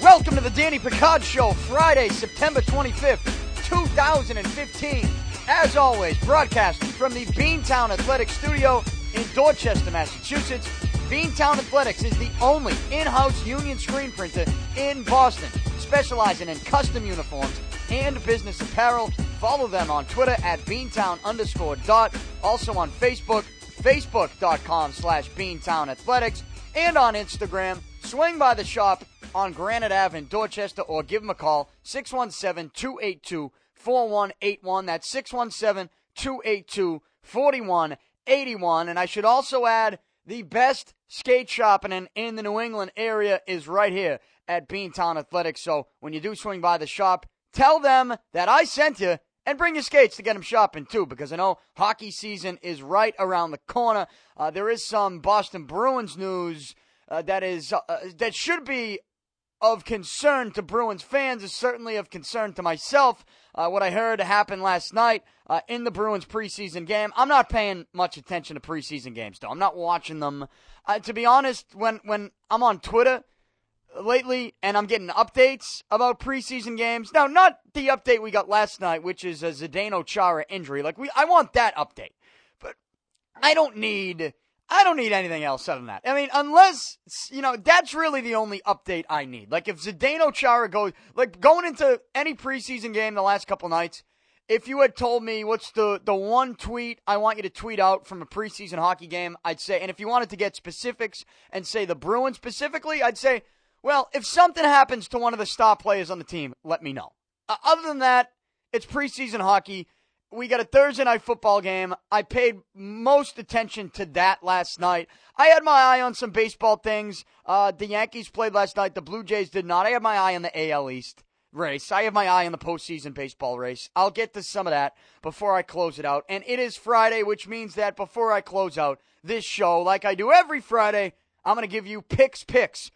Welcome to the Danny Picard Show, Friday, September 25th, 2015. As always, broadcasting from the Beantown Athletics Studio in Dorchester, Massachusetts. Beantown Athletics is the only in-house union screen printer in Boston, specializing in custom uniforms and business apparel. Follow them on Twitter at Beantown underscore dot. Also on Facebook, Facebook.com slash Beantown Athletics. And on Instagram, swing by the shop on Granite Ave in Dorchester or give them a call, 617 282 4181. That's 617 282 4181. And I should also add the best skate shopping in, in the New England area is right here at Beantown Athletics. So when you do swing by the shop, tell them that I sent you and bring your skates to get them shopping too, because I know hockey season is right around the corner. Uh, there is some Boston Bruins news uh, that is uh, that should be of concern to Bruins fans. Is certainly of concern to myself. Uh, what I heard happened last night uh, in the Bruins preseason game. I'm not paying much attention to preseason games, though. I'm not watching them. Uh, to be honest, when when I'm on Twitter lately and I'm getting updates about preseason games. Now, not the update we got last night, which is a Zdeno Chara injury. Like we, I want that update, but I don't need. I don't need anything else other than that. I mean, unless you know, that's really the only update I need. Like if Zdeno Chara goes, like going into any preseason game the last couple nights, if you had told me what's the the one tweet I want you to tweet out from a preseason hockey game, I'd say, and if you wanted to get specifics and say the Bruins specifically, I'd say well, if something happens to one of the star players on the team, let me know. Uh, other than that, it's preseason hockey. We got a Thursday night football game. I paid most attention to that last night. I had my eye on some baseball things. Uh, the Yankees played last night. The Blue Jays did not. I have my eye on the AL East race. I have my eye on the postseason baseball race. I'll get to some of that before I close it out. And it is Friday, which means that before I close out this show, like I do every Friday, I'm going to give you picks, picks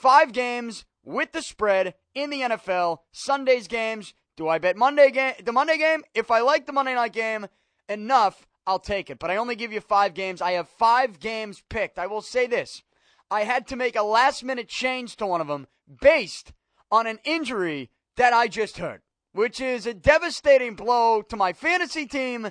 Five games with the spread in the NFL. Sunday's games. Do I bet Monday game? The Monday game? If I like the Monday night game enough, I'll take it. But I only give you five games. I have five games picked. I will say this: I had to make a last minute change to one of them based on an injury that I just heard, which is a devastating blow to my fantasy team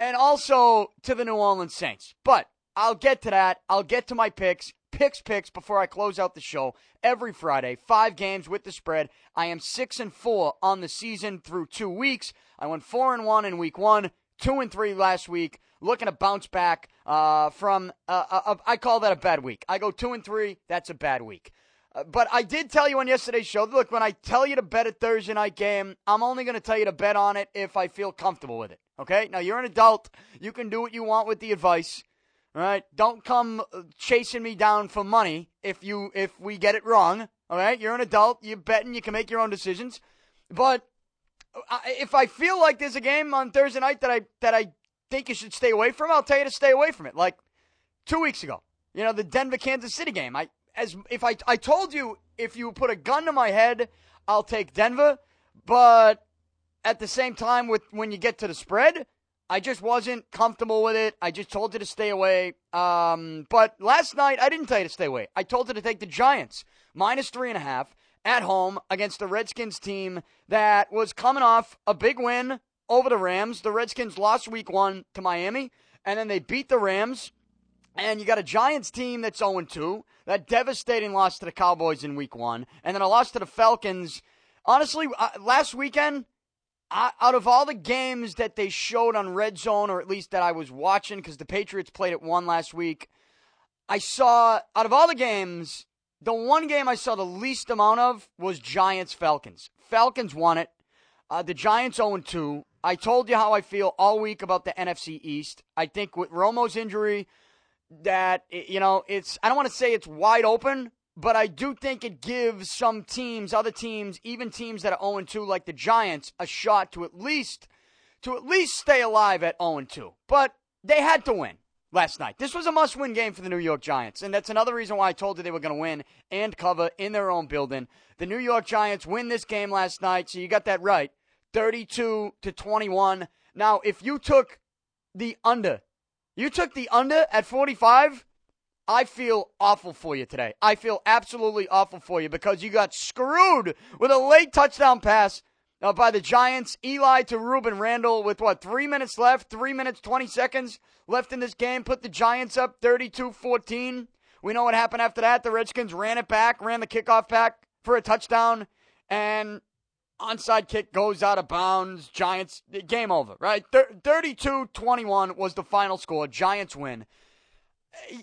and also to the New Orleans Saints. But I'll get to that. I'll get to my picks picks picks before I close out the show every Friday. Five games with the spread. I am six and four on the season through two weeks. I went four and one in week one, two and three last week. Looking to bounce back uh, from uh, uh, uh I call that a bad week. I go two and three. That's a bad week. Uh, but I did tell you on yesterday's show. Look, when I tell you to bet a Thursday night game, I'm only going to tell you to bet on it if I feel comfortable with it. Okay? Now you're an adult. You can do what you want with the advice. All right, don't come uh, chasing me down for money if you if we get it wrong. All right, you're an adult. You're betting. You can make your own decisions. But uh, if I feel like there's a game on Thursday night that I that I think you should stay away from, I'll tell you to stay away from it. Like two weeks ago, you know, the Denver Kansas City game. I as if I I told you if you put a gun to my head, I'll take Denver. But at the same time, with when you get to the spread, I just wasn't comfortable with it. I just told you to stay away. Um, but last night, I didn't tell you to stay away. I told you to take the Giants minus three and a half at home against the Redskins team that was coming off a big win over the Rams. The Redskins lost week one to Miami, and then they beat the Rams. And you got a Giants team that's 0 2. That devastating loss to the Cowboys in week one. And then a loss to the Falcons. Honestly, uh, last weekend, out of all the games that they showed on Red Zone, or at least that I was watching, because the Patriots played at one last week, I saw, out of all the games, the one game I saw the least amount of was Giants Falcons. Falcons won it. Uh, the Giants 0 2. I told you how I feel all week about the NFC East. I think with Romo's injury, that, you know, it's, I don't want to say it's wide open, but I do think it gives some teams, other teams, even teams that are 0 2 like the Giants, a shot to at least to at least stay alive at 0 2. But they had to win last night. This was a must-win game for the New York Giants, and that's another reason why I told you they were going to win and cover in their own building. The New York Giants win this game last night, so you got that right. 32 to 21. Now, if you took the under You took the under at 45. I feel awful for you today. I feel absolutely awful for you because you got screwed with a late touchdown pass uh, by the Giants. Eli to Rueben Randle with what, three minutes left? Three minutes, 20 seconds left in this game. Put the Giants up 32 14. We know what happened after that. The Redskins ran it back, ran the kickoff back for a touchdown, and onside kick goes out of bounds. Giants, game over, right? 32 21 was the final score. Giants win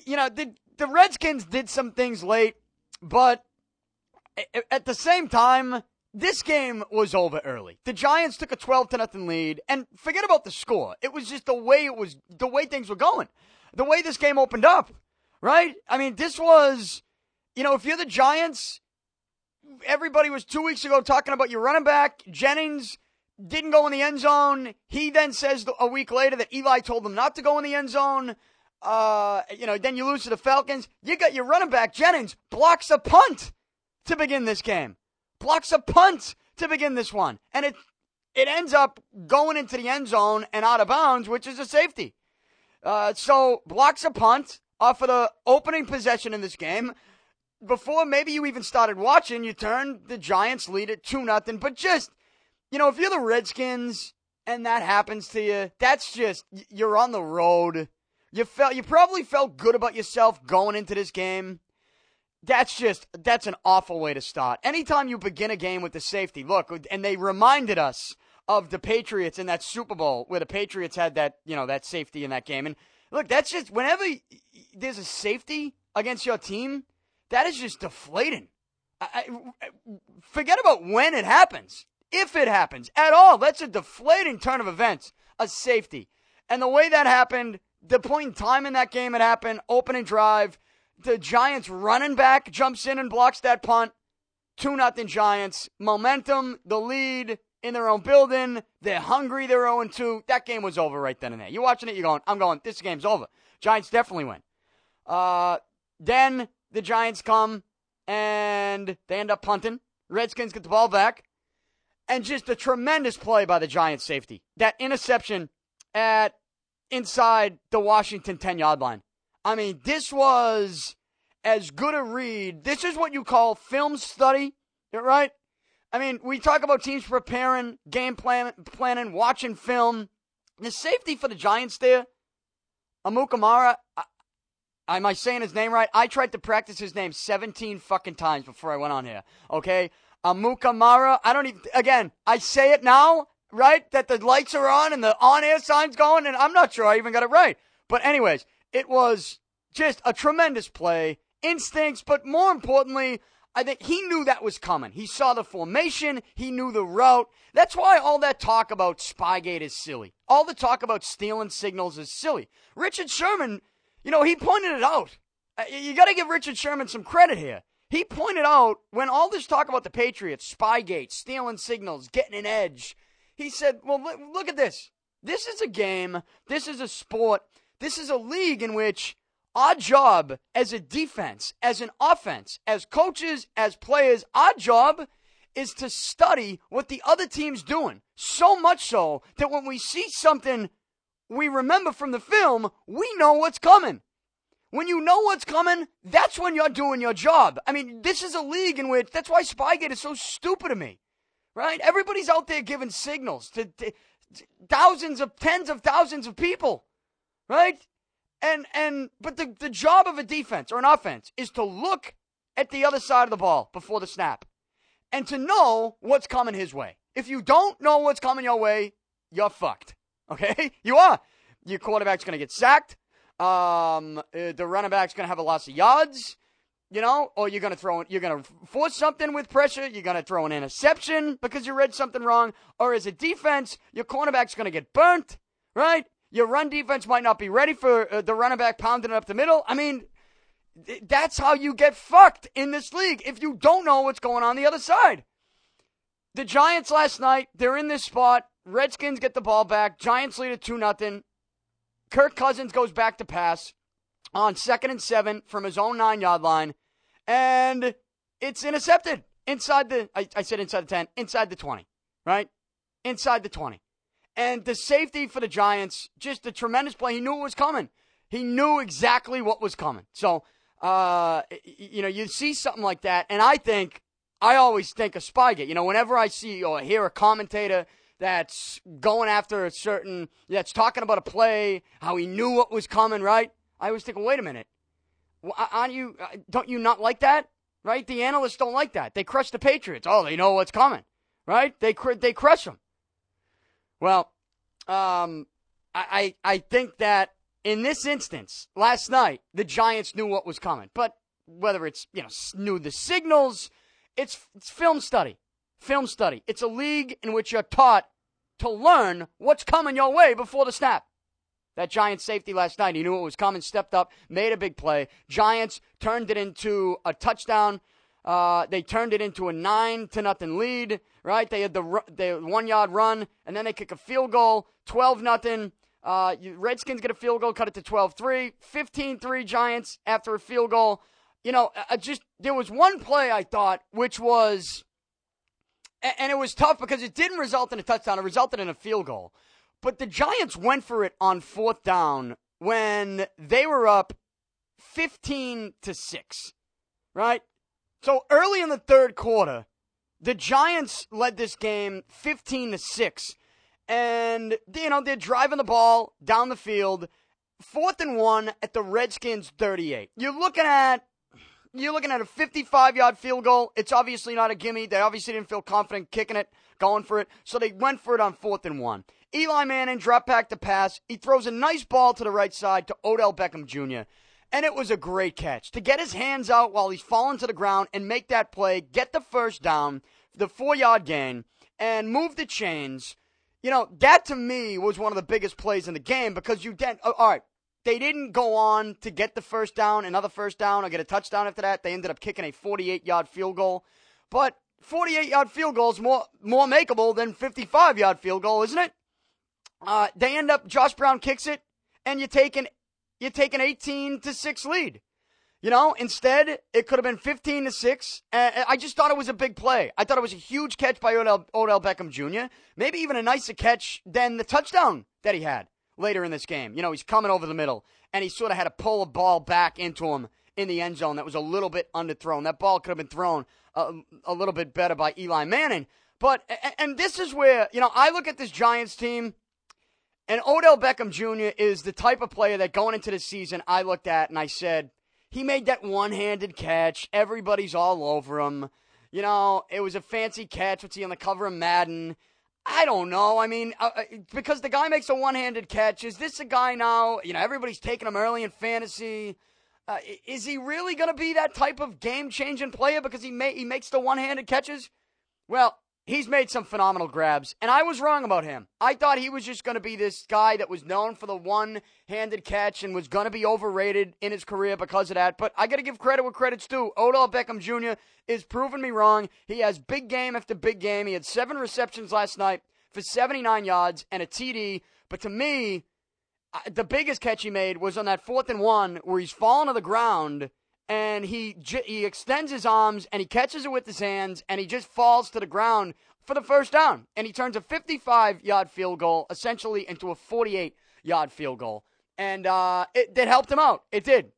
you know, the, the Redskins did some things late, but at the same time, this game was over early. The Giants took a 12 to nothing lead, and forget about the score. It was just the way it was, the way things were going, the way this game opened up, right? I mean, this was, you know, if you're the Giants, everybody was two weeks ago talking about your running back Jennings didn't go in the end zone. He then says a week later that Eli told them not to go in the end zone. Uh, you know, then you lose to the Falcons. You got your running back Jennings blocks a punt to begin this game. Blocks a punt to begin this one, and it it ends up going into the end zone and out of bounds, which is a safety. Uh, so blocks a punt off of the opening possession in this game. Before maybe you even started watching, you turn the Giants lead at two nothing. But just you know, if you're the Redskins and that happens to you, that's just you're on the road you felt you probably felt good about yourself going into this game. That's just that's an awful way to start. Anytime you begin a game with the safety, look, and they reminded us of the Patriots in that Super Bowl where the Patriots had that, you know, that safety in that game. And look, that's just whenever there's a safety against your team, that is just deflating. I, I, forget about when it happens. If it happens at all, that's a deflating turn of events, a safety. And the way that happened, the point in time in that game it happened, opening drive, the Giants running back jumps in and blocks that punt. 2 nothing Giants. Momentum, the lead in their own building. They're hungry. They're 0 2. That game was over right then and there. You're watching it, you're going, I'm going, this game's over. Giants definitely win. Uh, then the Giants come and they end up punting. Redskins get the ball back. And just a tremendous play by the Giants safety. That interception at inside the Washington 10 yard line. I mean, this was as good a read. This is what you call film study, right? I mean, we talk about teams preparing, game plan, planning, watching film. The safety for the Giants there, Amukamara, am I saying his name right? I tried to practice his name 17 fucking times before I went on here, okay? Amukamara, I don't even, again, I say it now, right? That the lights are on and the on air sign's going, and I'm not sure I even got it right. But, anyways, it was just a tremendous play, instincts, but more importantly, I think he knew that was coming. He saw the formation, he knew the route. That's why all that talk about Spygate is silly. All the talk about stealing signals is silly. Richard Sherman, you know, he pointed it out. Uh, you got to give Richard Sherman some credit here. He pointed out when all this talk about the Patriots, Spygate, stealing signals, getting an edge, he said, Well, look at this. This is a game. This is a sport. This is a league in which our job as a defense, as an offense, as coaches, as players, our job is to study what the other team's doing. So much so that when we see something we remember from the film, we know what's coming. When you know what's coming, that's when you're doing your job. I mean, this is a league in which that's why Spygate is so stupid to me right? Everybody's out there giving signals to, to, thousands of tens of thousands of people, right? And and but the, the job of a defense or an offense is to look at the other side of the ball before the snap and to know what's coming his way. If you don't know what's coming your way, you're fucked. Okay? You are. Your quarterback's going to get sacked. Um, uh, the running back's going to have a loss of yards you know, or you're gonna throw you're gonna force something with pressure, you're gonna throw an interception because you read something wrong, or as a defense, your cornerback's gonna get burnt, right? Your run defense might not be ready for uh, the running back pounding it up the middle. I mean, th- that's how you get fucked in this league if you don't know what's going on the other side. The Giants last night, they're in this spot. Redskins get the ball back. Giants lead at 2 nothing. Kirk Cousins goes back to pass on second and seven from his own nine yard line, and it's intercepted inside the, I, I said inside the 10, inside the 20, right? Inside the 20. And the safety for the Giants, just a tremendous play. He knew it was coming. He knew exactly what was coming. So, uh, you know, you see something like that, and I think, I always think of Spygate. You know, whenever I see or hear a commentator that's going after a certain, that's talking about a play, how he knew what was coming, right? I was thinking, wait a minute. Aren't you, uh, don't you not like that? Right? The analysts don't like that. They crush the Patriots. Oh, they know what's coming, right? They, they crush them. Well, um, I, I think that in this instance, last night, the Giants knew what was coming. But whether it's, you know, knew the signals, it's, it's film study. Film study. It's a league in which you're taught to learn what's coming your way before the snap. That Giants safety last night, he knew it was coming, stepped up, made a big play. Giants turned it into a touchdown. Uh, they turned it into a nine to nothing lead, right? They had the, the one yard run, and then they kick a field goal, 12 nothing. Uh, Redskins get a field goal, cut it to 12 3. 15 3 Giants after a field goal. You know, I just, there was one play I thought, which was, and it was tough because it didn't result in a touchdown, it resulted in a field goal. But the Giants went for it on fourth down when they were up 15 to 6, right? So early in the third quarter, the Giants led this game 15 to 6 and you know they're driving the ball down the field, fourth and one at the Redskins 38. You're looking at you're looking at a 55 yard field goal. It's obviously not a gimme. They obviously didn't feel confident kicking it, going for it, so they went for it on fourth and one. Eli Manning drop back to pass. He throws a nice ball to the right side to Odell Beckham Jr. And it was a great catch to get his hands out while he's falling to the ground and make that play, get the first down, the four yard gain, and move the chains you know, that to me was one of the biggest plays in the game because you did. Uh, all right, they didn't go on to get the first down, another first down, or get a touchdown after that. They ended up kicking a 48 yard field goal. But 48 yard field goal is more, more makeable than 55 yard field goal, isn't it? Uh, they end up, Josh Brown kicks it, and you're taking, you're taking 18 to 6 lead. You know, instead, it could have been 15 to 6. I just thought it was a big play. I thought it was a huge catch by Odell, Odell Beckham Jr., maybe even a nicer catch than the touchdown that he had later in this game. You know, he's coming over the middle, and he sort of had to pull a ball back into him in the end zone that was a little bit underthrown. That ball could have been thrown a, a little bit better by Eli Manning. But, and this is where, you know, I look at this Giants team, and Odell Beckham Jr. is the type of player that going into the season I looked at and I said, he made that one handed catch. Everybody's all over him. You know, it was a fancy catch. What's he on the cover of Madden? I don't know. I mean, uh, uh because the guy makes a one handed catch, is this a guy now? You know, everybody's taking him early in fantasy. Uh, is he really going to be that type of game changing player because he, ma- he makes the one handed catches? Well, he's made some phenomenal grabs, and I was wrong about him. I thought he was just going to be this guy that was known for the one handed catch and was going to be overrated in his career because of that. But I got to give credit where credit's due. Odell Beckham Jr. is proving me wrong. He has big game after big game. He had seven receptions last night for 79 yards and a TD. But to me, the biggest catch he made was on that fourth and one where he's falling to the ground and he he extends his arms and he catches it with his hands and he just falls to the ground for the first down. And he turns a 55 yard field goal essentially into a 48 yard field goal. And uh, it, it helped him out. It did.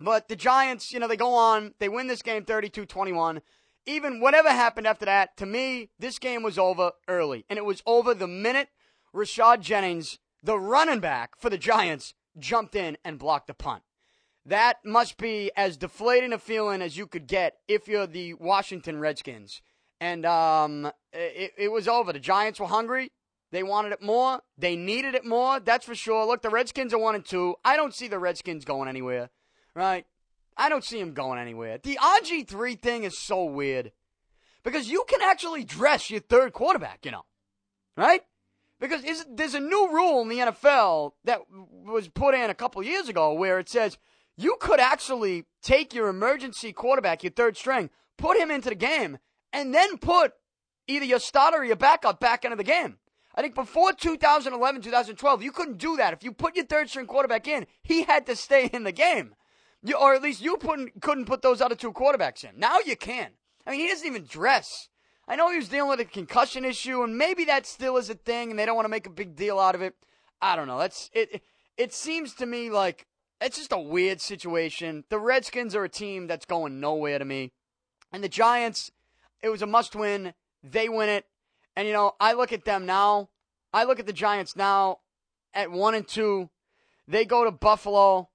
But the giants you know they go on they win this game 32-21 even whatever happened after that to me this game was over early. And it was over the minute rashad jennings the running back for the giants jumped in and blocked the punt that must be as deflating a feeling as you could get if you're the Washington Redskins. And um, it, it was over. The Giants were hungry. They wanted it more. They needed it more. That's for sure. Look, the Redskins are one and two. I don't see the Redskins going anywhere. Right? I don't see them going anywhere. The RG3 thing is so weird because you can actually dress your third quarterback, you know, right? Because there's a new rule in the NFL that was put in a couple years ago where it says you could actually take your emergency quarterback, your third string, put him into the game, and then put either your starter or your backup back into the game. I think before 2011, 2012, you couldn't do that. If you put your third string quarterback in, he had to stay in the game. You, or at least you couldn't put those other two quarterbacks in. Now you can. I mean, he doesn't even dress. I know he was dealing with a concussion issue, and maybe that still is a thing, and they don't want to make a big deal out of it. I don't know. That's it. It seems to me like it's just a weird situation. The Redskins are a team that's going nowhere to me. And the Giants, it was a must win. They win it. And, you know, I look at them now. I look at the Giants now at one and two. They go to Buffalo.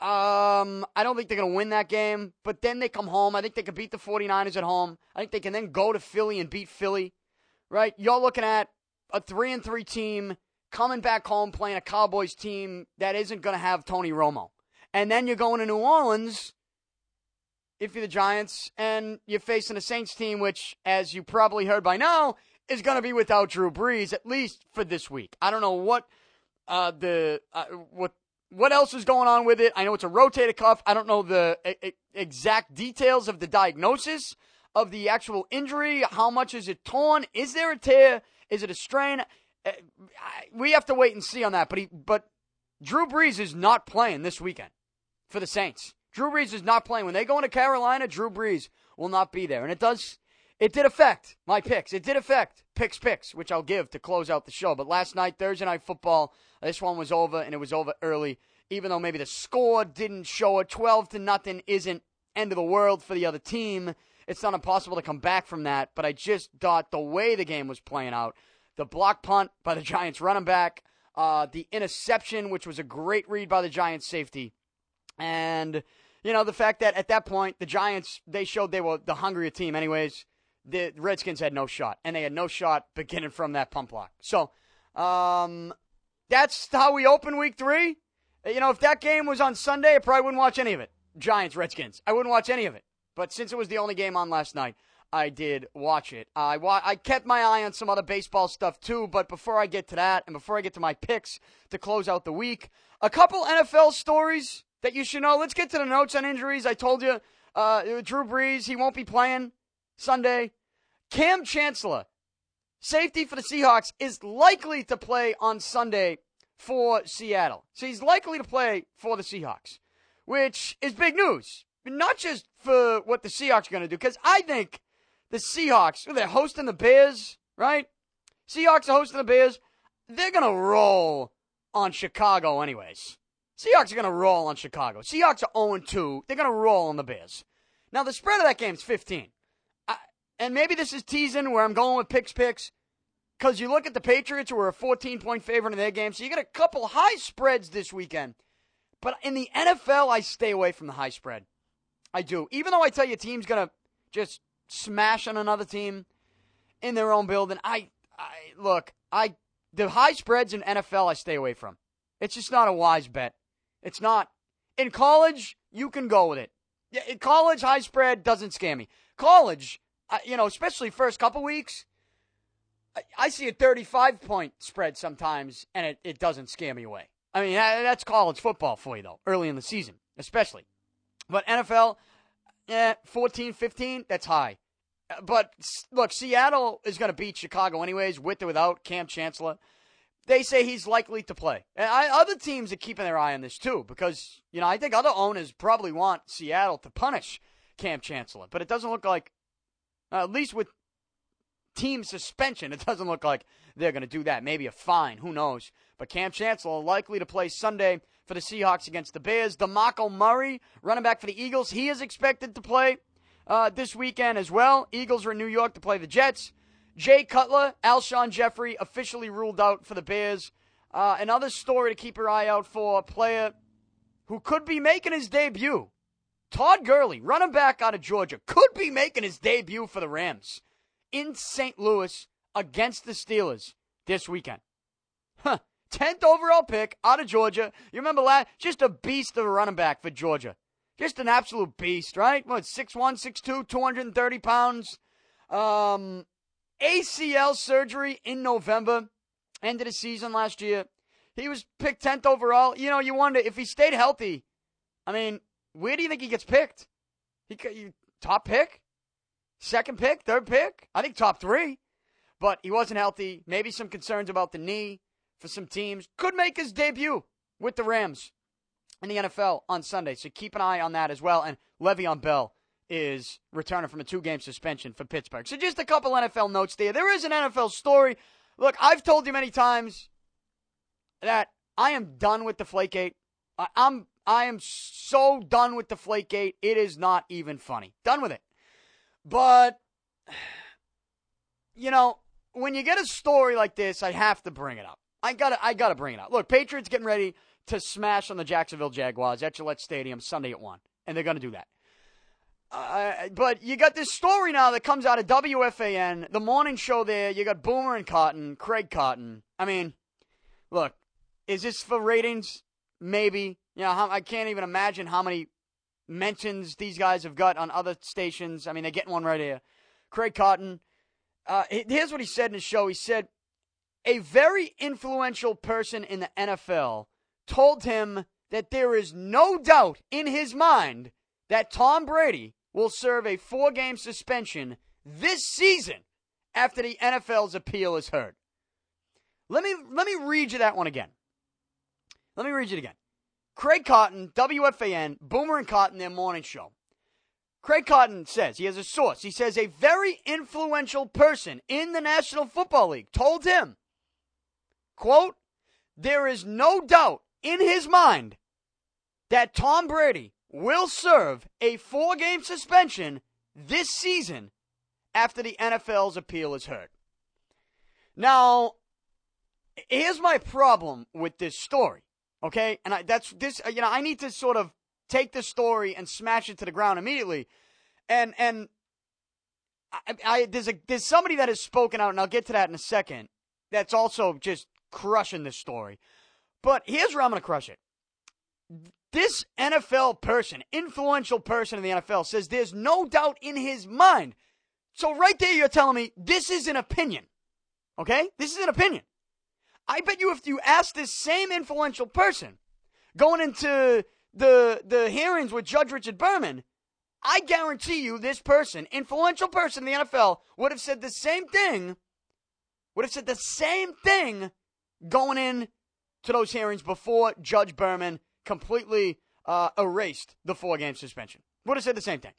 Um, I don't think they're going to win that game, but then they come home. I think they can beat the 49ers at home. I think they can then go to Philly and beat Philly, right? You're looking at a 3 and 3 team coming back home playing a Cowboys team that isn't going to have Tony Romo. And then you're going to New Orleans if you're the Giants and you're facing a Saints team which as you probably heard by now is going to be without Drew Brees at least for this week. I don't know what uh, the uh, what what else is going on with it. I know it's a rotator cuff. I don't know the exact details of the diagnosis of the actual injury. How much is it torn? Is there a tear? Is it a strain? Uh, we have to wait and see on that. But he, but Drew Brees is not playing this weekend for the Saints. Drew Brees is not playing. When they go into Carolina, Drew Brees will not be there, and it does. It did affect my picks. It did affect picks picks, which I'll give to close out the show. But last night, Thursday night football, this one was over, and it was over early. Even though maybe the score didn't show it, twelve to nothing isn't end of the world for the other team. It's not impossible to come back from that. But I just thought the way the game was playing out, the block punt by the Giants running back, uh, the interception, which was a great read by the Giants safety, and you know the fact that at that point the Giants they showed they were the hungrier team anyways. The Redskins had no shot, and they had no shot beginning from that pump block. So um, that's how we open Week Three. You know, if that game was on Sunday, I probably wouldn't watch any of it. Giants Redskins, I wouldn't watch any of it. But since it was the only game on last night, I did watch it. I wa- I kept my eye on some other baseball stuff too, but before I get to that and before I get to my picks to close out the week, a couple NFL stories that you should know. Let's get to the notes on injuries. I told you, uh, Drew Brees, he won't be playing Sunday. Kam Chancellor, safety for the Seahawks, is likely to play on Sunday for Seattle. So he's likely to play for the Seahawks, which is big news. Not just for what the Seahawks are going to do, because I think the Seahawks, they're hosting the Bears, right? Seahawks are hosting the Bears. They're going to roll on Chicago, anyways. Seahawks are going to roll on Chicago. Seahawks are 0 2. They're going to roll on the Bears. Now, the spread of that game is 15. I, and maybe this is teasing where I'm going with picks, picks, because you look at the Patriots, who are a 14 point favorite in their game. So you get a couple high spreads this weekend. But in the NFL, I stay away from the high spread. I do. Even though I tell you, team's going to just smash on another team in their own building. I, I look, I the high spreads in NFL I stay away from. It's just not a wise bet. It's not. In college, you can go with it. In college, high spread doesn't scare me. College, you know, especially first couple weeks, I see a 35 point spread sometimes, and it, it doesn't scare me away. I mean, that's college football for you, though, early in the season, especially. But NFL, eh, 14, 15, that's high. But look, Seattle is going to beat Chicago anyways, with or without Kam Chancellor. They say he's likely to play. And I, other teams are keeping their eye on this too, because you know I think other owners probably want Seattle to punish Kam Chancellor, but it doesn't look like, uh, at least with team suspension, it doesn't look like they're going to do that. Maybe a fine, who knows? But Kam Chancellor likely to play Sunday for the Seahawks against the Bears. DeMarco Murray, running back for the Eagles, he is expected to play uh, this weekend as well. Eagles are in New York to play the Jets. Jay Cutler, Alshon Jeffery officially ruled out for the Bears. Uh, another story to keep your eye out for a player who could be making his debut. Todd Gurley, running back out of Georgia, could be making his debut for the Rams in St. Louis against the Steelers this weekend. Huh. 10th overall pick out of Georgia. You remember last? Just a beast of a running back for Georgia. Just an absolute beast, right? What, 6'1, 6'2, 230 pounds. Um, ACL surgery in November, end of the season last year. He was picked 10th overall. You know, you wonder if he stayed healthy. I mean, where do you think he gets picked? He, he top pick? Second pick? Third pick? I think top three. But he wasn't healthy. Maybe some concerns about the knee for some teams. Could make his debut with the Rams in the NFL on Sunday. So keep an eye on that as well. And Le'Veon Bell is returning from a two game suspension for Pittsburgh. So just a couple NFL notes there. There is an NFL story. Look, I've told you many times that I am done with the Deflategate. I'm I am so done with the Deflategate. It is not even funny. Done with it. But you know, when you get a story like this, I have to bring it up. I gotta I gotta bring it up. Look, Patriots getting ready to smash on the Jacksonville Jaguars at Gillette Stadium Sunday at one, and they're gonna do that. Uh, but you got this story now that comes out of WFAN, the morning show there. You got Boomer and Carton, Craig Carton. I mean, look, is this for ratings? Maybe. You know, I can't even imagine how many mentions these guys have got on other stations. I mean, they're getting one right here. Craig Carton. Uh, here's what he said in his show. He said, a very influential person in the NFL told him that there is no doubt in his mind that Tom Brady will serve a four game suspension this season after the NFL's appeal is heard. Let me let me read you that one again. Let me read it again. Craig Carton, WFAN, Boomer and Carton, their morning show. Craig Carton says, he has a source. He says a very influential person in the National Football League told him, quote, there is no doubt in his mind that Tom Brady will serve a four game suspension this season after the NFL's appeal is heard. Now, here's my problem with this story. Okay, and I, that's this. You know, I need to sort of take this story and smash it to the ground immediately. And and I, I there's a there's somebody that has spoken out, and I'll get to that in a second. That's also just crushing this story. But here's where I'm going to crush it. This NFL person, influential person in the NFL, says there's no doubt in his mind. So right there, you're telling me this is an opinion. Okay, this is an opinion. I bet you if you ask this same influential person going into the the hearings with Judge Richard Berman, I guarantee you this person, influential person in the NFL, would have said the same thing, would have said the same thing going in to those hearings before Judge Berman completely uh, erased the four game suspension. Would have said the same thing.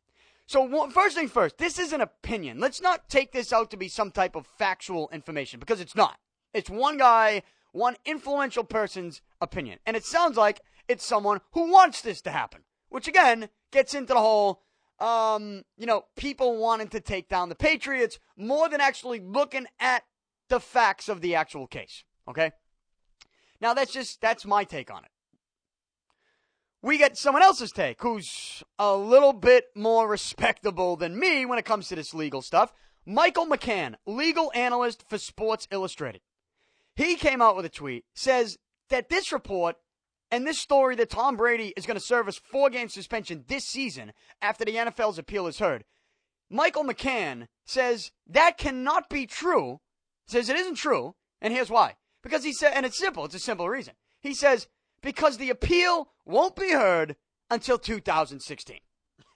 So, first thing first, this is an opinion. Let's not take this out to be some type of factual information because it's not. It's one guy, one influential person's opinion. And it sounds like it's someone who wants this to happen, which again gets into the whole, um, you know, people wanting to take down the Patriots more than actually looking at the facts of the actual case. Okay? Now that's just, that's my take on it. We get someone else's take who's a little bit more respectable than me when it comes to this legal stuff. Michael McCann, legal analyst for Sports Illustrated. He came out with a tweet, says that this report and this story that Tom Brady is going to serve a four game suspension this season after the NFL's appeal is heard. Michael McCann says that cannot be true, says it isn't true, and here's why. Because he said, and it's simple, it's a simple reason. He says, because the appeal won't be heard until 2016.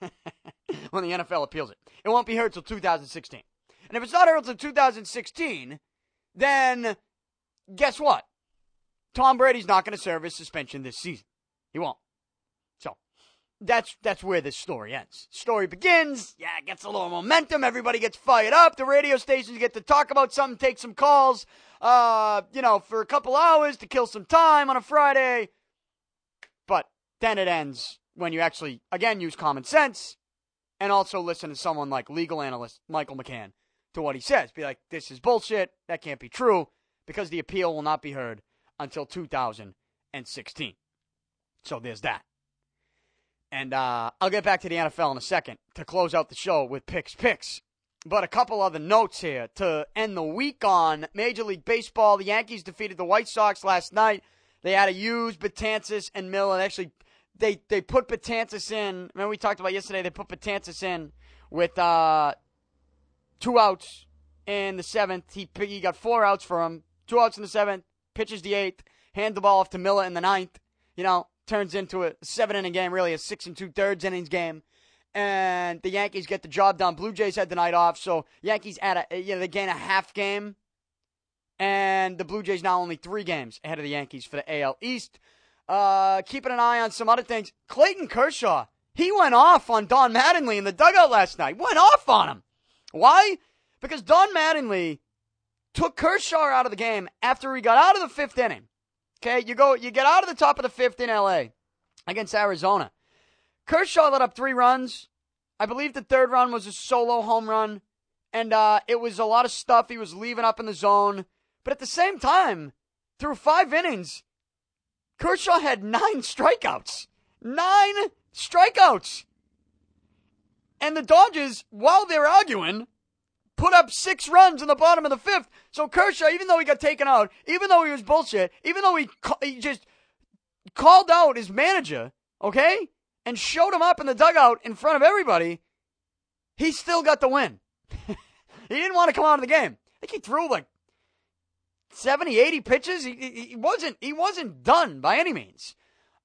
when the NFL appeals it. It won't be heard until 2016. And if it's not heard until 2016, then guess what? Tom Brady's not going to serve his suspension this season. He won't. That's that's where this story ends. Story begins. Yeah, it gets a little momentum. Everybody gets fired up. The radio stations get to talk about something, take some calls. Uh, you know, for a couple hours to kill some time on a Friday. But then it ends when you actually again use common sense and also listen to someone like legal analyst Michael McCann to what he says. Be like, this is bullshit. That can't be true because the appeal will not be heard until 2016. So there's that. And uh, I'll get back to the NFL in a second to close out the show with picks picks. But a couple other notes here to end the week on Major League Baseball. The Yankees defeated the White Sox last night. They had to use Betances and Miller. Actually, they they put Betances in. Remember we talked about yesterday. They put Betances in with uh, two outs in the seventh. He he got four outs for him. Two outs in the seventh, pitches the eighth, hand the ball off to Miller in the ninth. You know, turns into a seven inning game, really a six and two thirds innings game. And the Yankees get the job done. Blue Jays had the night off, so Yankees add a you know they gain a half game, and the Blue Jays now only three games ahead of the Yankees for the AL East. Uh, keeping an eye on some other things. Clayton Kershaw, he went off on Don Mattingly in the dugout last night. Went off on him. Why? Because Don Mattingly took Kershaw out of the game after he got out of the fifth inning. Okay, you go, you get out of the top of the fifth in LA. against Arizona. Kershaw let up three runs. I believe the third run was a solo home run, and uh, it was a lot of stuff he was leaving up in the zone. But at the same time, through five innings, Kershaw had nine strikeouts. Nine strikeouts. And the Dodgers, while they're arguing, put up six runs in the bottom of the fifth. So Kershaw, even though he got taken out, even though he was bullshit, even though he, he just called out his manager, okay, and showed him up in the dugout in front of everybody, he still got the win. he didn't want to come out of the game. I think he threw like 70, 80 pitches. He, he, he wasn't he wasn't done by any means.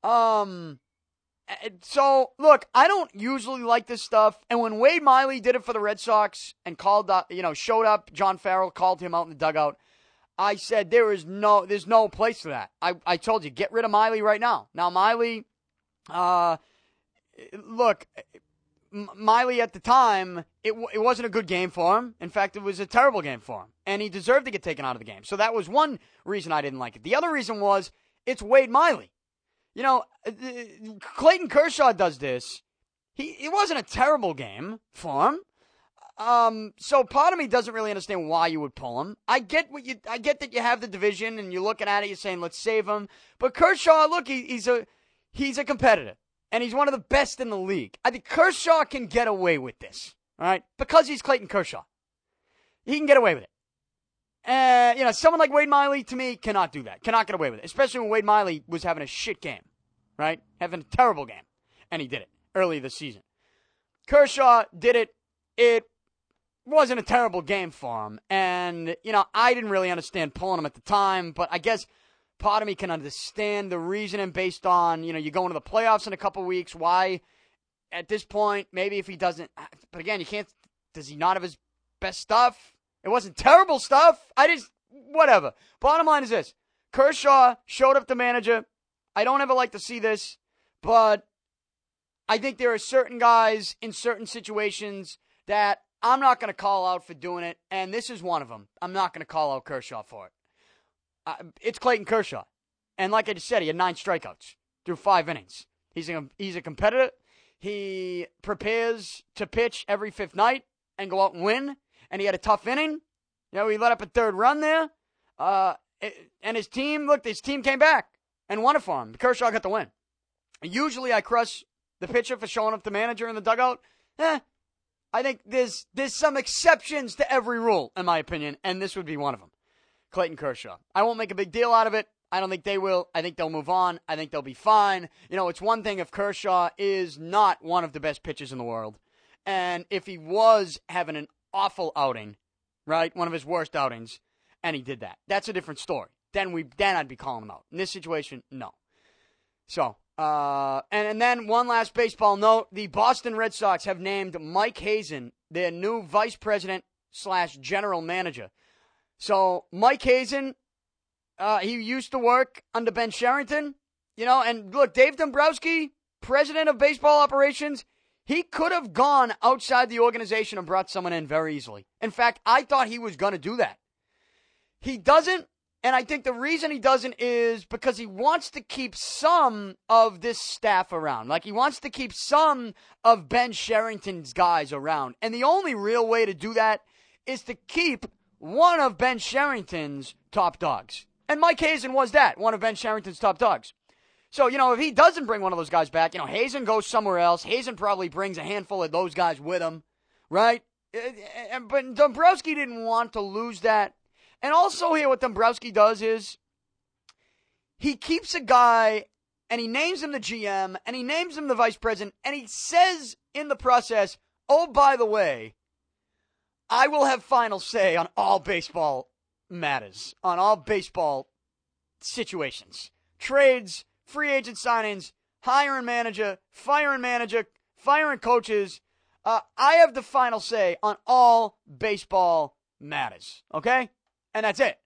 Um, so look, I don't usually like this stuff. And when Wade Miley did it for the Red Sox and called up, you know, showed up, John Farrell called him out in the dugout. I said there is no, there's no place for that. I, I told you, get rid of Miley right now. Now Miley, uh, look, Miley at the time, it, it wasn't a good game for him. In fact, it was a terrible game for him. And he deserved to get taken out of the game. So that was one reason I didn't like it. The other reason was it's Wade Miley. You know, uh, Clayton Kershaw does this. He it wasn't a terrible game for him. Um, so part of me doesn't really understand why you would pull him. I get what you, I get that you have the division and you're looking at it, you're saying let's save him. But Kershaw, look, he, he's a, he's a competitor and he's one of the best in the league. I think Kershaw can get away with this, all right, because he's Clayton Kershaw. He can get away with it. Uh, you know, someone like Wade Miley to me cannot do that. Cannot get away with it, especially when Wade Miley was having a shit game, right? Having a terrible game, and he did it early this season. Kershaw did it. It wasn't a terrible game for him, and you know, I didn't really understand pulling him at the time, but I guess part of me can understand the reasoning based on you know you go into the playoffs in a couple weeks. Why, at this point, maybe if he doesn't, but again, you can't. Does he not have his best stuff? It wasn't terrible stuff. I just, whatever. Bottom line is this Kershaw showed up the manager. I don't ever like to see this, but I think there are certain guys in certain situations that I'm not going to call out for doing it, and this is one of them. I'm not going to call out Kershaw for it. Uh, it's Clayton Kershaw. And like I just said, he had nine strikeouts through five innings. He's a, he's a competitor. He prepares to pitch every fifth night and go out and win and he had a tough inning. You know, he let up a third run there. Uh, and his team, look, his team came back and won it for him. Kershaw got the win. Usually I crush the pitcher for showing up the manager in the dugout. Eh, I think there's there's some exceptions to every rule, in my opinion, and this would be one of them. Clayton Kershaw. I won't make a big deal out of it. I don't think they will. I think they'll move on. I think they'll be fine. You know, it's one thing if Kershaw is not one of the best pitchers in the world. And if he was having an awful outing, right? One of his worst outings, and he did that. That's a different story. Then we then I'd be calling him out. In this situation, no. So, uh, and, and then one last baseball note: the Boston Red Sox have named Mike Hazen their new vice president slash general manager. So Mike Hazen, uh, he used to work under Ben Cherington, you know, and look, Dave Dombrowski, president of baseball operations, he could have gone outside the organization and brought someone in very easily. In fact, I thought he was going to do that. He doesn't, and I think the reason he doesn't is because he wants to keep some of this staff around. Like he wants to keep some of Ben Cherington's guys around. And the only real way to do that is to keep one of Ben Cherington's top dogs. And Mike Hazen was that, one of Ben Cherington's top dogs. So, you know, if he doesn't bring one of those guys back, you know, Hazen goes somewhere else. Hazen probably brings a handful of those guys with him, right? Uh, uh, but Dombrowski didn't want to lose that. And also, here, what Dombrowski does is he keeps a guy and he names him the GM and he names him the vice president and he says in the process, oh, by the way, I will have final say on all baseball matters, on all baseball situations, trades, free agent signings, hiring manager, firing manager, firing coaches. Uh, I have the final say on all baseball matters. Okay? And that's it.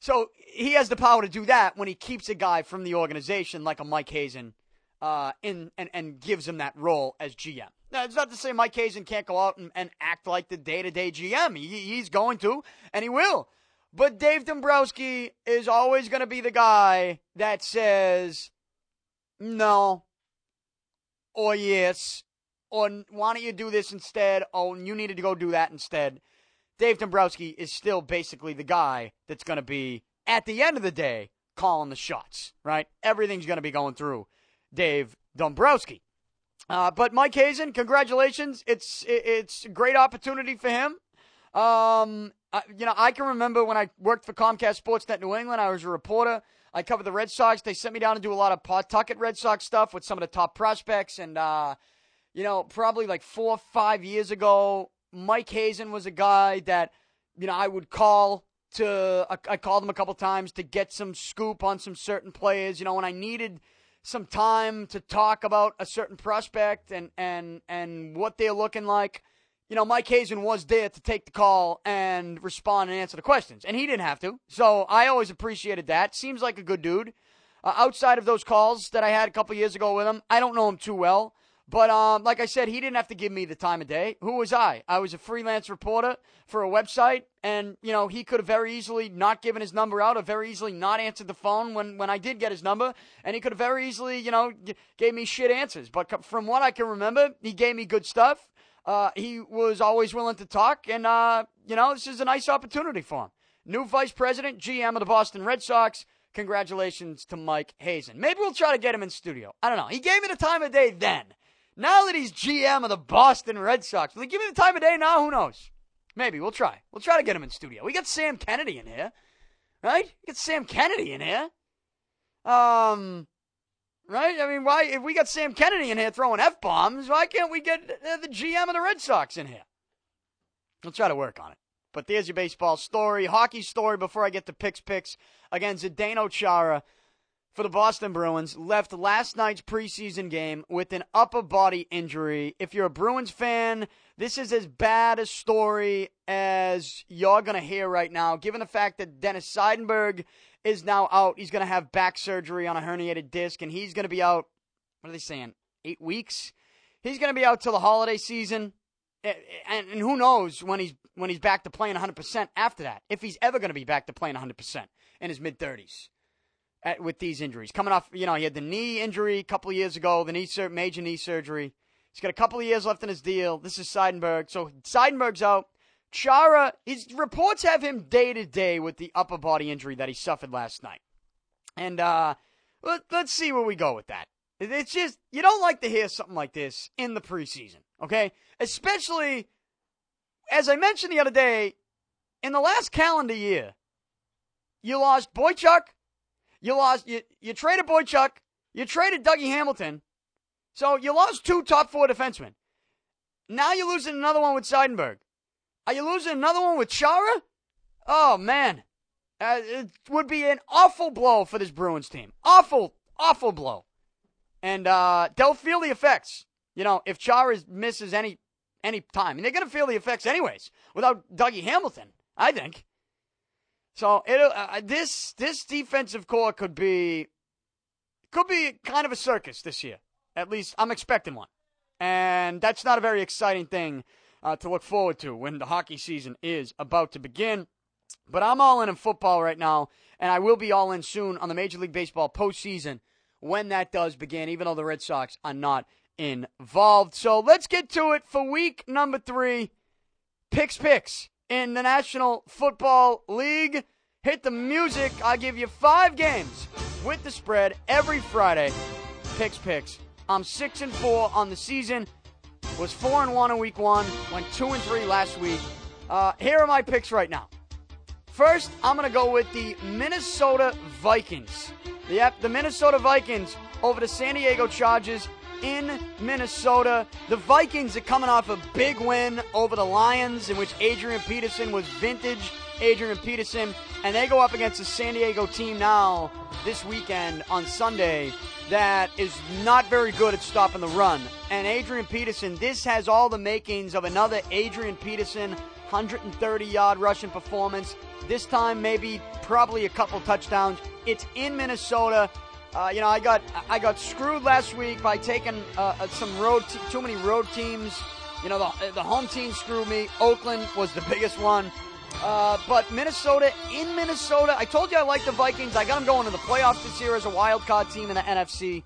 So he has the power to do that when he keeps a guy from the organization like a Mike Hazen uh, in, and, and gives him that role as GM. Now, it's not to say Mike Hazen can't go out and, and act like the day to day GM. He, he's going to, and he will. But Dave Dombrowski is always going to be the guy that says, no, or yes, or why don't you do this instead? Oh, you needed to go do that instead. Dave Dombrowski is still basically the guy that's going to be, at the end of the day, calling the shots, right? Everything's going to be going through Dave Dombrowski. Uh, but Mike Hazen, congratulations! It's it's a great opportunity for him. Um, I, you know, I can remember when I worked for Comcast Sportsnet New England. I was a reporter. I covered the Red Sox. They sent me down to do a lot of Pawtucket Red Sox stuff with some of the top prospects. And uh, you know, probably like four or five years ago, Mike Hazen was a guy that you know I would call to. I, I called him a couple times to get some scoop on some certain players. You know, when I needed some time to talk about a certain prospect and and and what they're looking like. You know, Mike Hazen was there to take the call and respond and answer the questions, and he didn't have to. So I always appreciated that. Seems like a good dude. Uh, outside of those calls that I had a couple years ago with him, I don't know him too well. But um, like I said, he didn't have to give me the time of day. Who was I? I was a freelance reporter for a website, and you know he could have very easily not given his number out, or very easily not answered the phone when when I did get his number, and he could have very easily you know g- gave me shit answers. But from what I can remember, he gave me good stuff. Uh, he was always willing to talk, and uh, you know this is a nice opportunity for him. New vice president, GM of the Boston Red Sox. Congratulations to Mike Hazen. Maybe we'll try to get him in studio. I don't know. He gave me the time of day then. Now that he's GM of the Boston Red Sox, will he give me the time of day now? Who knows? Maybe. We'll try. We'll try to get him in studio. We got Sam Kennedy in here, right? We got Sam Kennedy in here. Um, right? I mean, why, if we got Sam Kennedy in here throwing F bombs, why can't we get the GM of the Red Sox in here? We'll try to work on it. But there's your baseball story, hockey story before I get to Pic's Picks again. Zdeno Chara for the Boston Bruins left last night's preseason game with an upper body injury. If you're a Bruins fan, this is as bad a story as you're to hear right now, given the fact that Dennis Seidenberg is now out. He's going to have back surgery on a herniated disc, and he's going to be out, what are they saying, eight weeks? He's going to be out till the holiday season. And, and who knows when he's when he's back to playing 100% after that, if he's ever going to be back to playing 100% in his mid 30s at, with these injuries. Coming off, you know, he had the knee injury a couple years ago, the knee sur- major knee surgery. He's got a couple of years left in his deal. This is Seidenberg. So Seidenberg's out. Chara, his reports have him day to day with the upper body injury that he suffered last night. And uh, let, let's see where we go with that. It's just, you don't like to hear something like this in the preseason, okay? Especially, as I mentioned the other day, in the last calendar year, you lost Boychuk, you lost. You you traded Boychuk. You traded Dougie Hamilton. So you lost two top four defensemen. Now you're losing another one with Seidenberg. Are you losing another one with Chara? Oh man, uh, it would be an awful blow for this Bruins team. Awful, awful blow. And uh, they'll feel the effects. You know, if Chara misses any any time, and they're going to feel the effects anyways without Dougie Hamilton. I think. So it uh, uh, this this defensive corps could be could be kind of a circus this year. At least I'm expecting one, and that's not a very exciting thing uh, to look forward to when the hockey season is about to begin. But I'm all in in football right now, and I will be all in soon on the Major League Baseball postseason when that does begin. Even though the Red Sox are not involved, so let's get to it for week number three. Picks, picks in the National Football League. Hit the music. I give you five games with the spread every Friday. Picks, picks. I'm six and four on the season. Was four and one in week one. Went two and three last week. Uh, here are my picks right now. First, I'm going to go with the Minnesota Vikings. Yep, the Minnesota Vikings over the San Diego Chargers in Minnesota. The Vikings are coming off a big win over the Lions, in which Adrian Peterson was vintage Adrian Peterson, and they go up against a San Diego team now this weekend on Sunday that is not very good at stopping the run. And Adrian Peterson, this has all the makings of another Adrian Peterson 130 yard rushing performance. This time, maybe probably a couple touchdowns. It's in Minnesota. Uh, you know, I got I got screwed last week by taking uh, uh some road too many road teams. You know, the, the home team screwed me. Oakland was the biggest one. Uh, but Minnesota, in Minnesota, I told you I like the Vikings. I got them going to the playoffs this year as a wild card team in the NFC.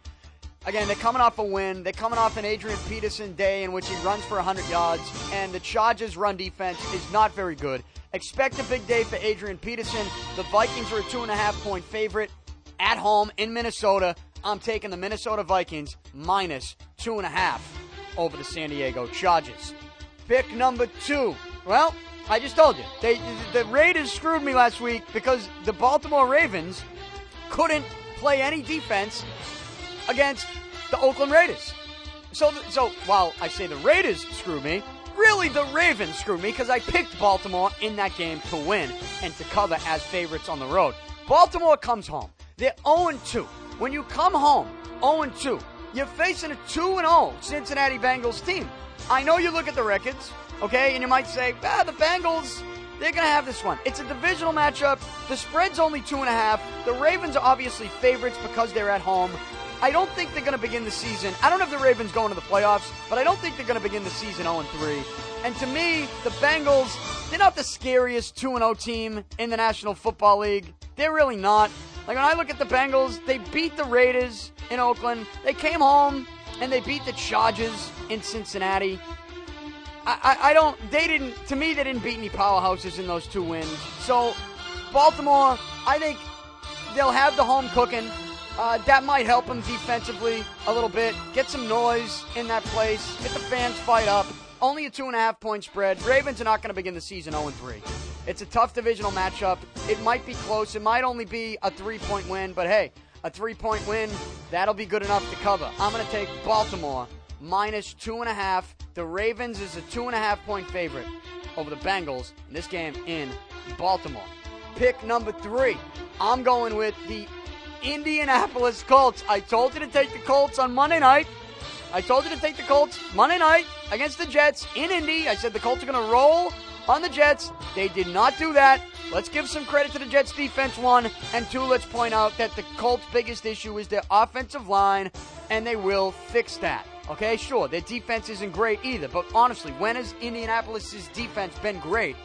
Again, they're coming off a win. They're coming off an Adrian Peterson day in which he runs for 100 yards, and the Chargers' run defense is not very good. Expect a big day for Adrian Peterson. The Vikings are a two and a half point favorite at home in Minnesota. I'm taking the Minnesota Vikings minus two and a half over the San Diego Chargers. Pick number two. Well, I just told you. They, the Raiders screwed me last week because the Baltimore Ravens couldn't play any defense against the Oakland Raiders. So, so while I say the Raiders screwed me, really the Ravens screwed me because I picked Baltimore in that game to win and to cover as favorites on the road. Baltimore comes home. They're 0 2. When you come home 0 2, you're facing a 2 0 Cincinnati Bengals team. I know you look at the records, okay, and you might say, ah, the Bengals, they're going to have this one. It's a divisional matchup. The spread's only two and a half. The Ravens are obviously favorites because they're at home. I don't think they're going to begin the season. I don't know if the Ravens go into the playoffs, but I don't think they're going to begin the season 0 3. And to me, the Bengals, they're not the scariest 2 0 team in the National Football League. They're really not. Like when I look at the Bengals, they beat the Raiders in Oakland. They came home and they beat the Chargers in Cincinnati. I, I, don't, they didn't, to me, they didn't beat any powerhouses in those two wins. So, Baltimore, I think they'll have the home cooking. Uh, that might help them defensively a little bit. Get some noise in that place. Get the fans fired up. Only a two and a half point spread. Ravens are not going to begin the season 0 3. It's a tough divisional matchup. It might be close. It might only be a three point win, but hey, a three point win, that'll be good enough to cover. I'm going to take Baltimore minus two and a half. The Ravens is a two and a half point favorite over the Bengals in this game in Baltimore. Pick number three. I'm going with the Indianapolis Colts. I told you to take the Colts on Monday night. I told you to take the Colts Monday night against the Jets in Indy. I said the Colts are going to roll on the Jets. They did not do that. Let's give some credit to the Jets defense, one. And two, let's point out that the Colts' biggest issue is their offensive line, and they will fix that. Okay, sure, their defense isn't great either, but honestly, when has Indianapolis' defense been great?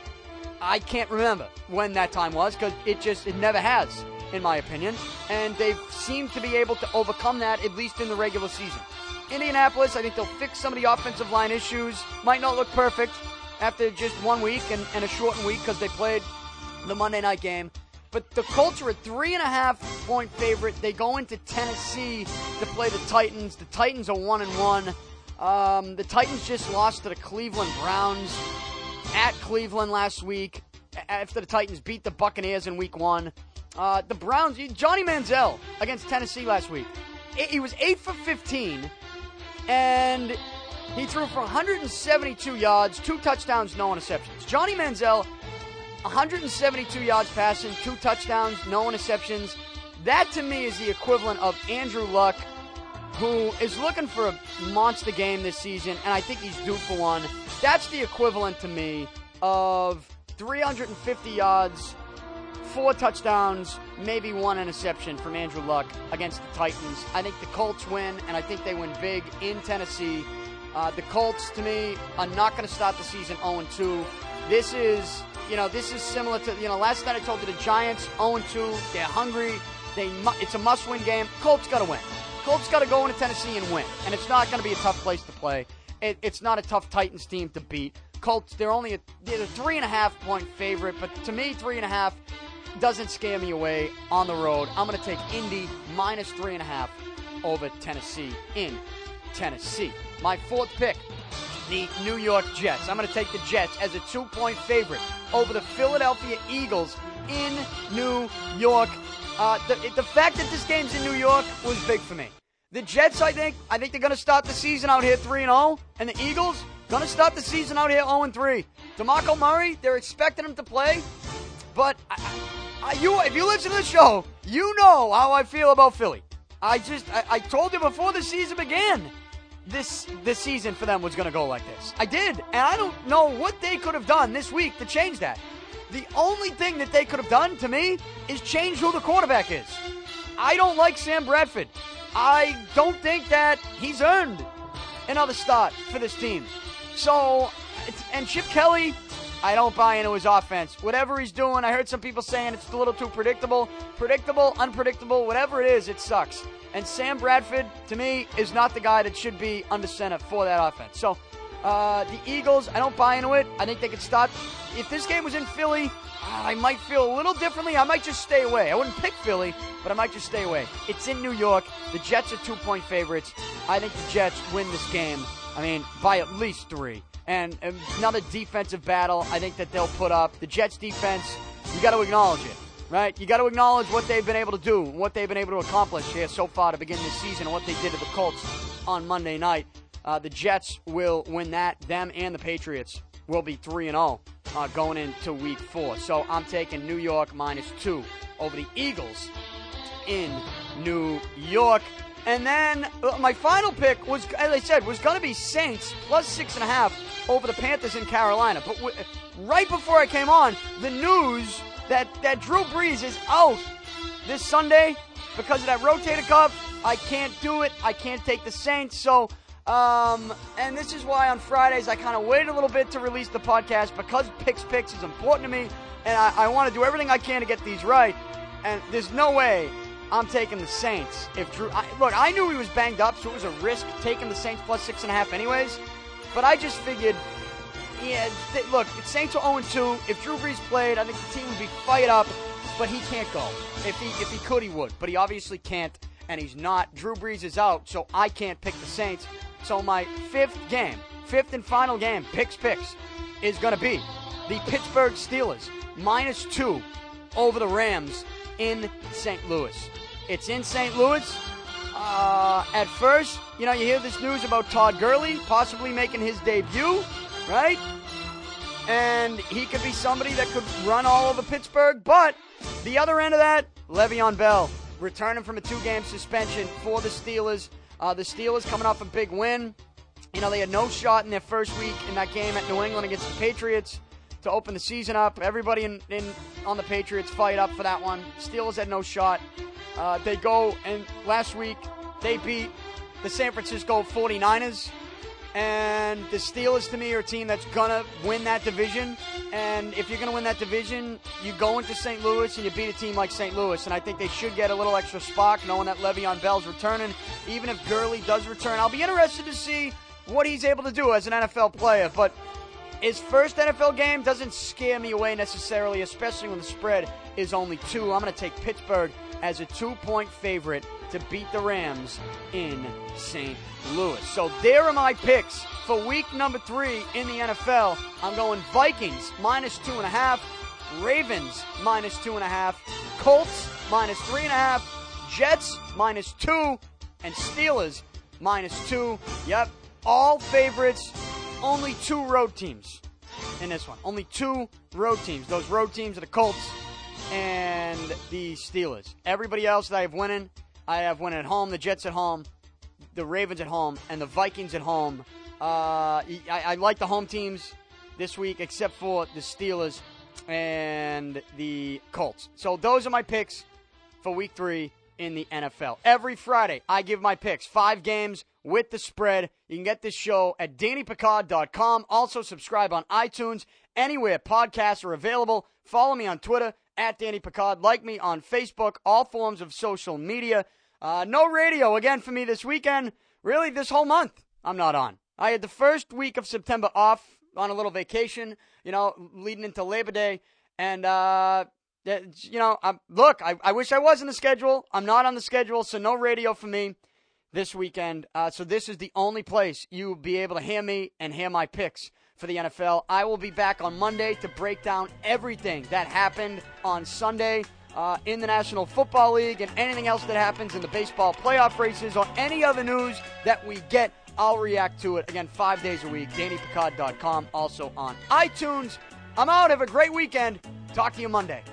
I can't remember when that time was because it just, it never has in my opinion, and they've seemed to be able to overcome that at least in the regular season. Indianapolis, I think they'll fix some of the offensive line issues. Might not look perfect after just one week and, and a shortened week because they played the Monday night game. But the Colts are a three and a half point favorite. They go into Tennessee to play the Titans. The Titans are one and one. Um, the Titans just lost to the Cleveland Browns at Cleveland last week after the Titans beat the Buccaneers in week one. Uh, the Browns, Johnny Manziel against Tennessee last week. He was 8 for 15, and he threw for 172 yards, two touchdowns, no interceptions. Johnny Manziel, 172 yards passing, two touchdowns, no interceptions. That to me is the equivalent of Andrew Luck, who is looking for a monster game this season, and I think he's due for one. That's the equivalent to me of 350 yards, four touchdowns, maybe one interception from Andrew Luck against the Titans. I think the Colts win, and I think they win big in Tennessee. Uh, the Colts, to me, are not going to start the season 0 2. This is, you know, this is similar to, you know, last night I told you the Giants 0 2. They're hungry. They, it's a must-win game. Colts got to win. Colts got to go into Tennessee and win, and it's not going to be a tough place to play. It, it's not a tough Titans team to beat. Colts, they're only a, they're a three and a half point favorite, but to me, three and a half doesn't scare me away on the road. I'm going to take Indy minus three and a half over Tennessee in Tennessee. My fourth pick, the New York Jets. I'm going to take the Jets as a two point favorite over the Philadelphia Eagles in New York. Uh, the, the fact that this game's in New York was big for me. The Jets, I think, I think they're going to start the season out here 3 0, and the Eagles going to start the season out here 0 3. DeMarco Murray, they're expecting him to play, but I, I, you, if you listen to the show, you know how I feel about Philly. I just, I, I told you before the season began, this this season for them was going to go like this. I did, and I don't know what they could have done this week to change that. The only thing that they could have done to me is change who the quarterback is. I don't like Sam Bradford. I don't think that he's earned another start for this team. So, and Chip Kelly, I don't buy into his offense. Whatever he's doing, I heard some people saying it's a little too predictable. Predictable, unpredictable, whatever it is, it sucks. And Sam Bradford, to me, is not the guy that should be under center for that offense. So, uh, the Eagles, I don't buy into it. I think they could stop. If this game was in Philly, I might feel a little differently. I might just stay away. I wouldn't pick Philly, but I might just stay away. It's in New York. The Jets are two point favorites. I think the Jets win this game. I mean, by at least three. And another defensive battle, I think that they'll put up. The Jets defense, you got to acknowledge it, right? You got to acknowledge what they've been able to do, what they've been able to accomplish here so far to begin this season, and what they did to the Colts on Monday night. Uh, the Jets will win that. Them and the Patriots will be 3 and 0 uh, going into week four. So I'm taking New York minus two over the Eagles in New York. And then uh, my final pick was, as I said, was going to be Saints plus six and a half over the Panthers in Carolina. But w- right before I came on, the news that, that Drew Brees is out this Sunday because of that rotator cuff. I can't do it. I can't take the Saints. So um, and this is why on Fridays I kind of wait a little bit to release the podcast because Pic's Picks is important to me, and I, I want to do everything I can to get these right. And there's no way I'm taking the Saints. If Drew, I, look, I knew he was banged up, so it was a risk taking the Saints plus six and a half, anyways. But I just figured, yeah, th- look, Saints are 0 2. If Drew Brees played, I think the team would be fired up. But he can't go. If he if he could, he would. But he obviously can't, and he's not. Drew Brees is out, so I can't pick the Saints. So my fifth game, fifth and final game, picks picks, is to be the Pittsburgh Steelers minus two over the Rams in St. Louis. It's in St. Louis. Uh, at first, you know, you hear this news about Todd Gurley possibly making his debut, right? And he could be somebody that could run all over Pittsburgh. But the other end of that, Le'Veon Bell returning from a two-game suspension for the Steelers. Uh, the Steelers coming off a big win. You know, they had no shot in their first week in that game at New England against the Patriots to open the season up. Everybody in, in on the Patriots fight up for that one. Steelers had no shot. Uh, they go, and last week they beat the San Francisco 49ers. And the Steelers, to me, are a team that's going to win that division. And if you're going to win that division, you go into St. Louis and you beat a team like St. Louis. And I think they should get a little extra spark knowing that Le'Veon Bell's returning. Even if Gurley does return, I'll be interested to see what he's able to do as an NFL player. But his first NFL game doesn't scare me away necessarily, especially when the spread is only two. I'm going to take Pittsburgh as a two point favorite to beat the Rams in St. Louis. So there are my picks for week number three in the NFL. I'm going Vikings minus two and a half, Ravens minus two and a half, Colts minus three and a half, Jets minus two, and Steelers minus two. Yep, all favorites, only two road teams in this one. Only two road teams. Those road teams are the Colts and the Steelers. Everybody else that I have winning, I have winning at home, the Jets at home, the Ravens at home, and the Vikings at home. Uh, I, I like the home teams this week, except for the Steelers and the Colts. So those are my picks for week three in the NFL. Every Friday, I give my picks. Five games with the spread. You can get this show at DannyPicard.com. Also, subscribe on iTunes, anywhere podcasts are available. Follow me on Twitter at Danny Picard. Like me on Facebook, all forms of social media. Uh, no radio again for me this weekend. Really, this whole month, I'm not on. I had the first week of September off on a little vacation, you know, leading into Labor Day. And, uh, you know, I'm, look, I, I wish I was in the schedule. I'm not on the schedule, so no radio for me this weekend. Uh, so this is the only place you will be able to hear me and hear my picks for the NFL. I will be back on Monday to break down everything that happened on Sunday uh, in the National Football League and anything else that happens in the baseball playoff races or any other news that we get. I'll react to it again five days a week. DannyPicard.com, also on iTunes. I'm out. Have a great weekend. Talk to you Monday.